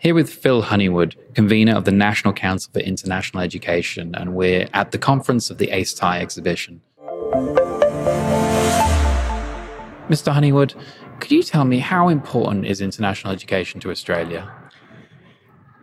here with Phil Honeywood, convener of the National Council for International Education, and we're at the conference of the ACE-TIE exhibition. Mr. Honeywood, could you tell me how important is international education to Australia?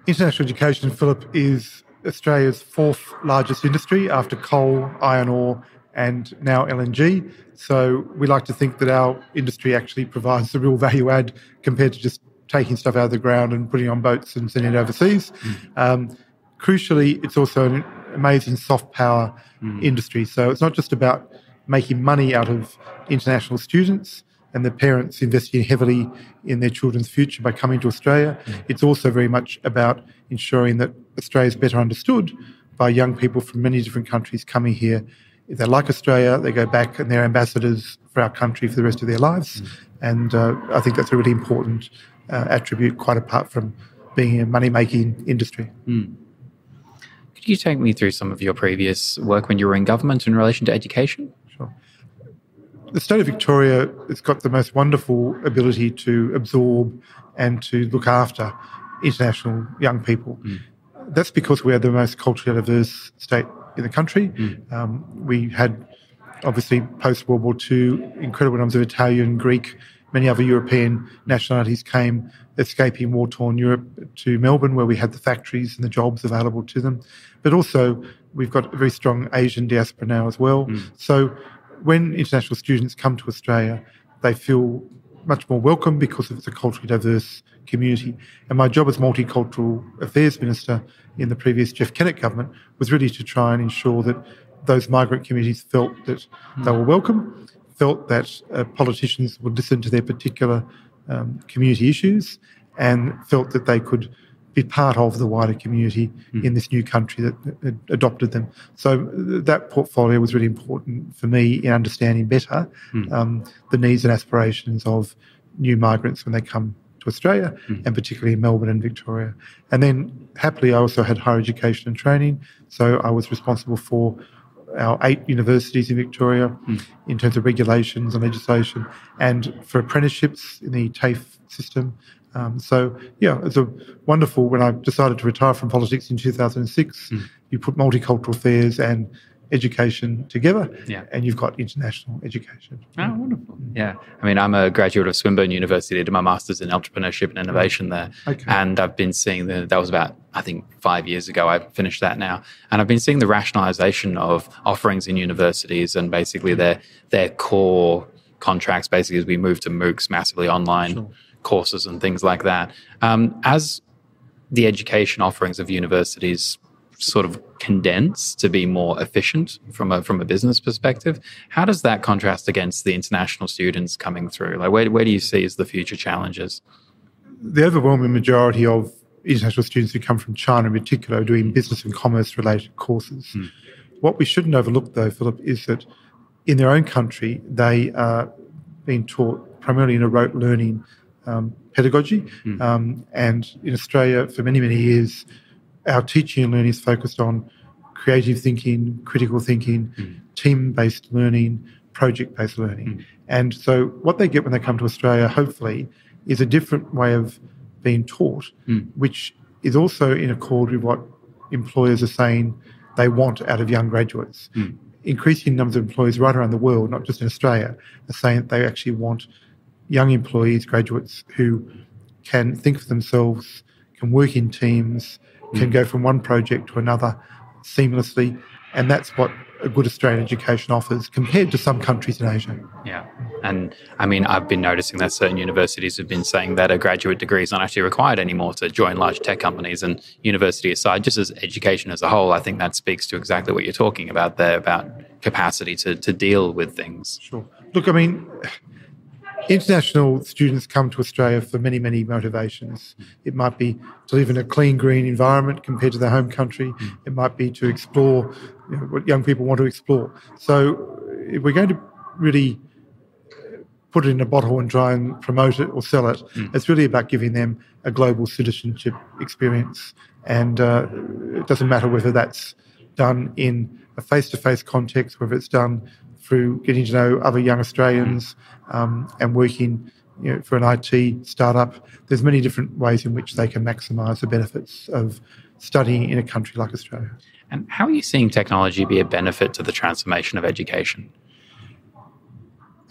International education, Philip, is Australia's fourth largest industry after coal, iron ore, and now LNG. So we like to think that our industry actually provides a real value add compared to just taking stuff out of the ground and putting on boats and sending it overseas. Mm. Um, crucially, it's also an amazing soft power mm. industry. So it's not just about making money out of international students and the parents investing heavily in their children's future by coming to Australia. Mm. It's also very much about ensuring that Australia is better understood by young people from many different countries coming here. If they like Australia, they go back and they're ambassadors for our country for the rest of their lives. Mm. And uh, I think that's a really important uh, attribute, quite apart from being a money making industry. Mm. Could you take me through some of your previous work when you were in government in relation to education? Sure. The state of Victoria has got the most wonderful ability to absorb and to look after international young people. Mm. That's because we are the most culturally diverse state in the country. Mm. Um, we had, obviously, post World War II, incredible numbers of Italian, Greek, many other European nationalities came escaping war torn Europe to Melbourne, where we had the factories and the jobs available to them. But also, we've got a very strong Asian diaspora now as well. Mm. So when international students come to Australia, they feel much more welcome because it's a culturally diverse community. And my job as Multicultural Affairs Minister in the previous Jeff Kennett government was really to try and ensure that those migrant communities felt that mm. they were welcome, felt that uh, politicians would listen to their particular um, community issues, and felt that they could be part of the wider community mm. in this new country that adopted them. So that portfolio was really important for me in understanding better mm. um, the needs and aspirations of new migrants when they come to Australia, mm. and particularly in Melbourne and Victoria. And then happily, I also had higher education and training. So I was responsible for our eight universities in Victoria mm. in terms of regulations and legislation, and for apprenticeships in the TAFE system, um, so, yeah, it's a wonderful. When I decided to retire from politics in 2006, mm. you put multicultural affairs and education together, yeah. and you've got international education. Oh, wonderful. Yeah. I mean, I'm a graduate of Swinburne University, I did my master's in entrepreneurship and innovation there. Okay. And I've been seeing the, that was about, I think, five years ago. I finished that now. And I've been seeing the rationalization of offerings in universities and basically their, their core contracts, basically, as we move to MOOCs massively online. Sure courses and things like that. Um, as the education offerings of universities sort of condense to be more efficient from a from a business perspective, how does that contrast against the international students coming through? Like, where where do you see as the future challenges? The overwhelming majority of international students who come from China, in particular, are doing business and commerce related courses. Mm. What we shouldn't overlook, though, Philip, is that in their own country, they are being taught primarily in a rote learning um, pedagogy. Mm. Um, and in Australia, for many, many years, our teaching and learning is focused on creative thinking, critical thinking, mm. team based learning, project based learning. Mm. And so, what they get when they come to Australia, hopefully, is a different way of being taught, hmm. which is also in accord with what employers are saying they want out of young graduates. Hmm. Increasing numbers of employers right around the world, not just in Australia, are saying that they actually want young employees, graduates who can think for themselves, can work in teams, can mm. go from one project to another seamlessly. And that's what a good Australian education offers compared to some countries in Asia. Yeah. And I mean, I've been noticing that certain universities have been saying that a graduate degree is not actually required anymore to join large tech companies and university aside, just as education as a whole, I think that speaks to exactly what you're talking about there about capacity to, to deal with things. Sure. Look, I mean, International students come to Australia for many, many motivations. It might be to live in a clean, green environment compared to their home country. It might be to explore you know, what young people want to explore. So, if we're going to really put it in a bottle and try and promote it or sell it, mm. it's really about giving them a global citizenship experience. And uh, it doesn't matter whether that's done in a face to face context, whether it's done through getting to know other young Australians um, and working you know, for an IT startup, there's many different ways in which they can maximise the benefits of studying in a country like Australia. And how are you seeing technology be a benefit to the transformation of education?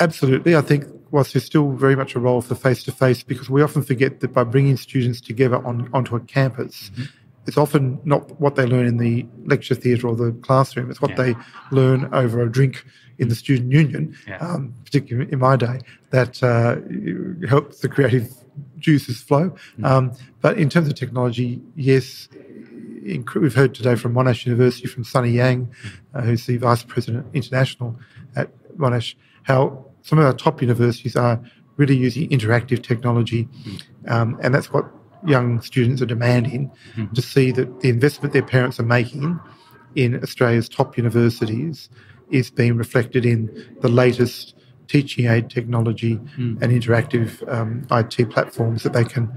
Absolutely. I think whilst there's still very much a role for face to face, because we often forget that by bringing students together on, onto a campus, mm-hmm. It's often not what they learn in the lecture theatre or the classroom, it's what yeah. they learn over a drink in the student union, yeah. um, particularly in my day, that uh, helps the creative juices flow. Mm-hmm. Um, but in terms of technology, yes, we've heard today from Monash University, from Sunny Yang, uh, who's the Vice President International at Monash, how some of our top universities are really using interactive technology, um, and that's what young students are demanding mm-hmm. to see that the investment their parents are making in Australia's top universities is being reflected in the latest teaching aid technology mm. and interactive um, IT platforms that they can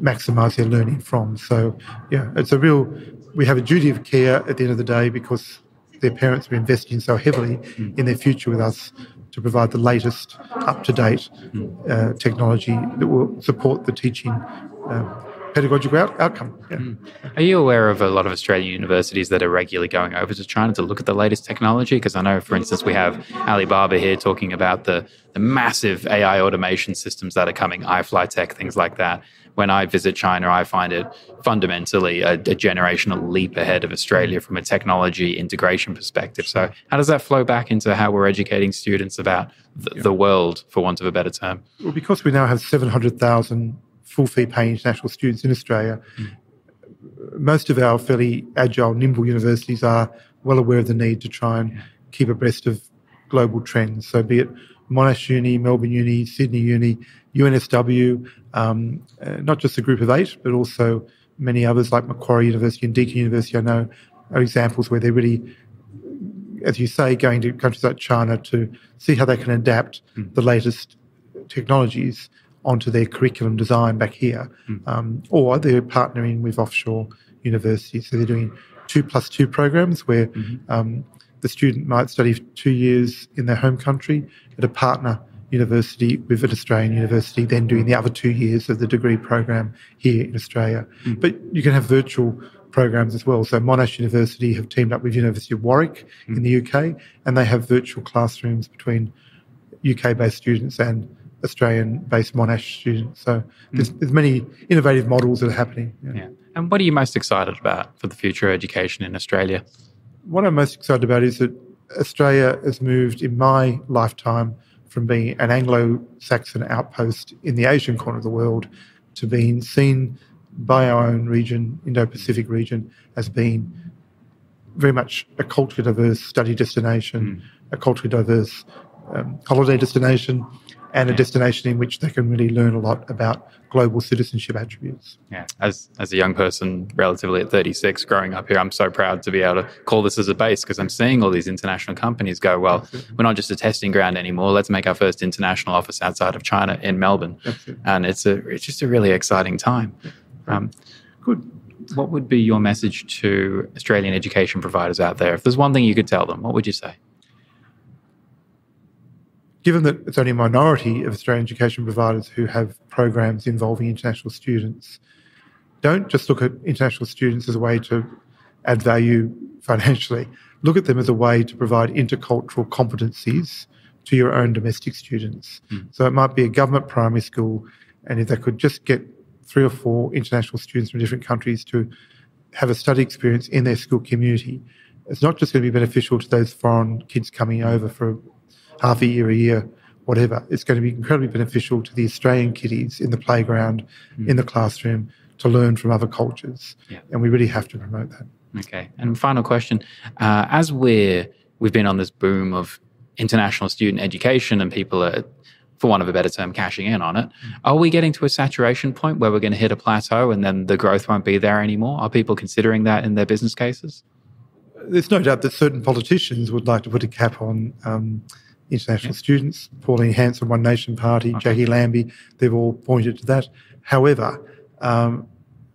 maximize their learning from. So, yeah, it's a real, we have a duty of care at the end of the day because their parents are investing so heavily mm. in their future with us to provide the latest, up to date uh, technology that will support the teaching. Uh, pedagogical out- outcome. Yeah. Mm. Are you aware of a lot of Australian universities that are regularly going over to China to look at the latest technology? Because I know, for instance, we have Alibaba here talking about the, the massive AI automation systems that are coming, iFlyTek, things like that when I visit China, I find it fundamentally a, a, generational leap ahead of Australia from a technology integration perspective. So, how does that flow back into how we're educating students about the, yeah. the world, for want of a better term? Well, because we now have 700,000 full fee paying international students in Australia, mm. most of our fairly agile, nimble universities are well aware of the need to try and yeah. keep abreast of global trends. So, be it Monash Uni, Melbourne Uni, Sydney Uni, UNSW, um, uh, not just the group of eight, but also many others like Macquarie University and Deakin University, I know, are examples where they're really, as you say, going to countries like China to see how they can adapt mm. the latest technologies onto their curriculum design back here. Mm. Um, or they're partnering with offshore universities. So they're doing two plus two programs where mm-hmm. um, the student might study two years in their home country at a partner university with an Australian university, then doing the other two years of the degree program here in Australia. Mm. But you can have virtual programs as well. So Monash University have teamed up with University of Warwick mm. in the UK, and they have virtual classrooms between UK-based students and Australian-based Monash students. So mm. there's, there's, many innovative models that are happening. Yeah. yeah. And what are you most excited about for the future of education in Australia? What I'm most excited about is that Australia has moved in my lifetime from being an Anglo Saxon outpost in the Asian corner of the world to being seen by our own region, Indo Pacific region, as being very much a culturally diverse study destination, mm. a culturally diverse um, holiday destination, and a destination in which they can really learn a lot about global citizenship attributes. Yeah, as as a young person, relatively at 36, growing up here, I'm so proud to be able to call this as a base because I'm seeing all these international companies go, well, Absolutely. we're not just a testing ground anymore. Let's make our first international office outside of China in Melbourne, Absolutely. and it's a it's just a really exciting time. Um, Good. What would be your message to Australian education providers out there? If there's one thing you could tell them, what would you say? Given that it's only a minority of Australian education providers who have programs involving international students, don't just look at international students as a way to add value financially. Look at them as a way to provide intercultural competencies to your own domestic students. Mm. So it might be a government primary school, and if they could just get three or four international students from different countries to have a study experience in their school community, it's not just going to be beneficial to those foreign kids coming over for half a year, a year, whatever. It's going to be incredibly beneficial to the Australian kiddies in the playground, mm. in the classroom, to learn from other cultures. Yeah. And we really have to promote that. Okay. And final question: uh, As we're we've been on this boom of international student education, and people are, for want of a better term, cashing in on it. Mm. Are we getting to a saturation point where we're going to hit a plateau, and then the growth won't be there anymore? Are people considering that in their business cases? There's no doubt that certain politicians would like to put a cap on. Um, international students, Pauline Hanson, One Nation Party, okay. Jacqui Lambie, they've all pointed to that. However, um,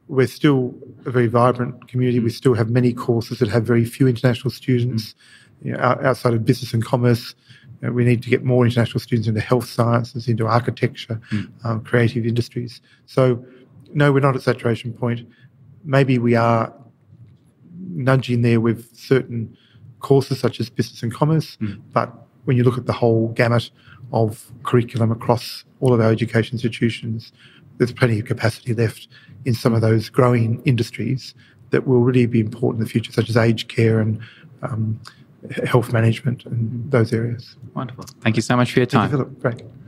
we're still a very vibrant community. We still have many courses that have very few international students. Mm. You know, outside of business and commerce, You know, we need to get more international students into health sciences, into architecture, mm. um, creative industries. So, no, we're not at saturation point. Maybe we are nudging there with certain courses such as business and commerce, mm. but when you look at the whole gamut of curriculum across all of our education institutions, there's plenty of capacity left in some of those growing industries that will really be important in the future, such as aged care and um, health management and those areas. Wonderful. Thank you so much for your time. Thank you, Philip. Great.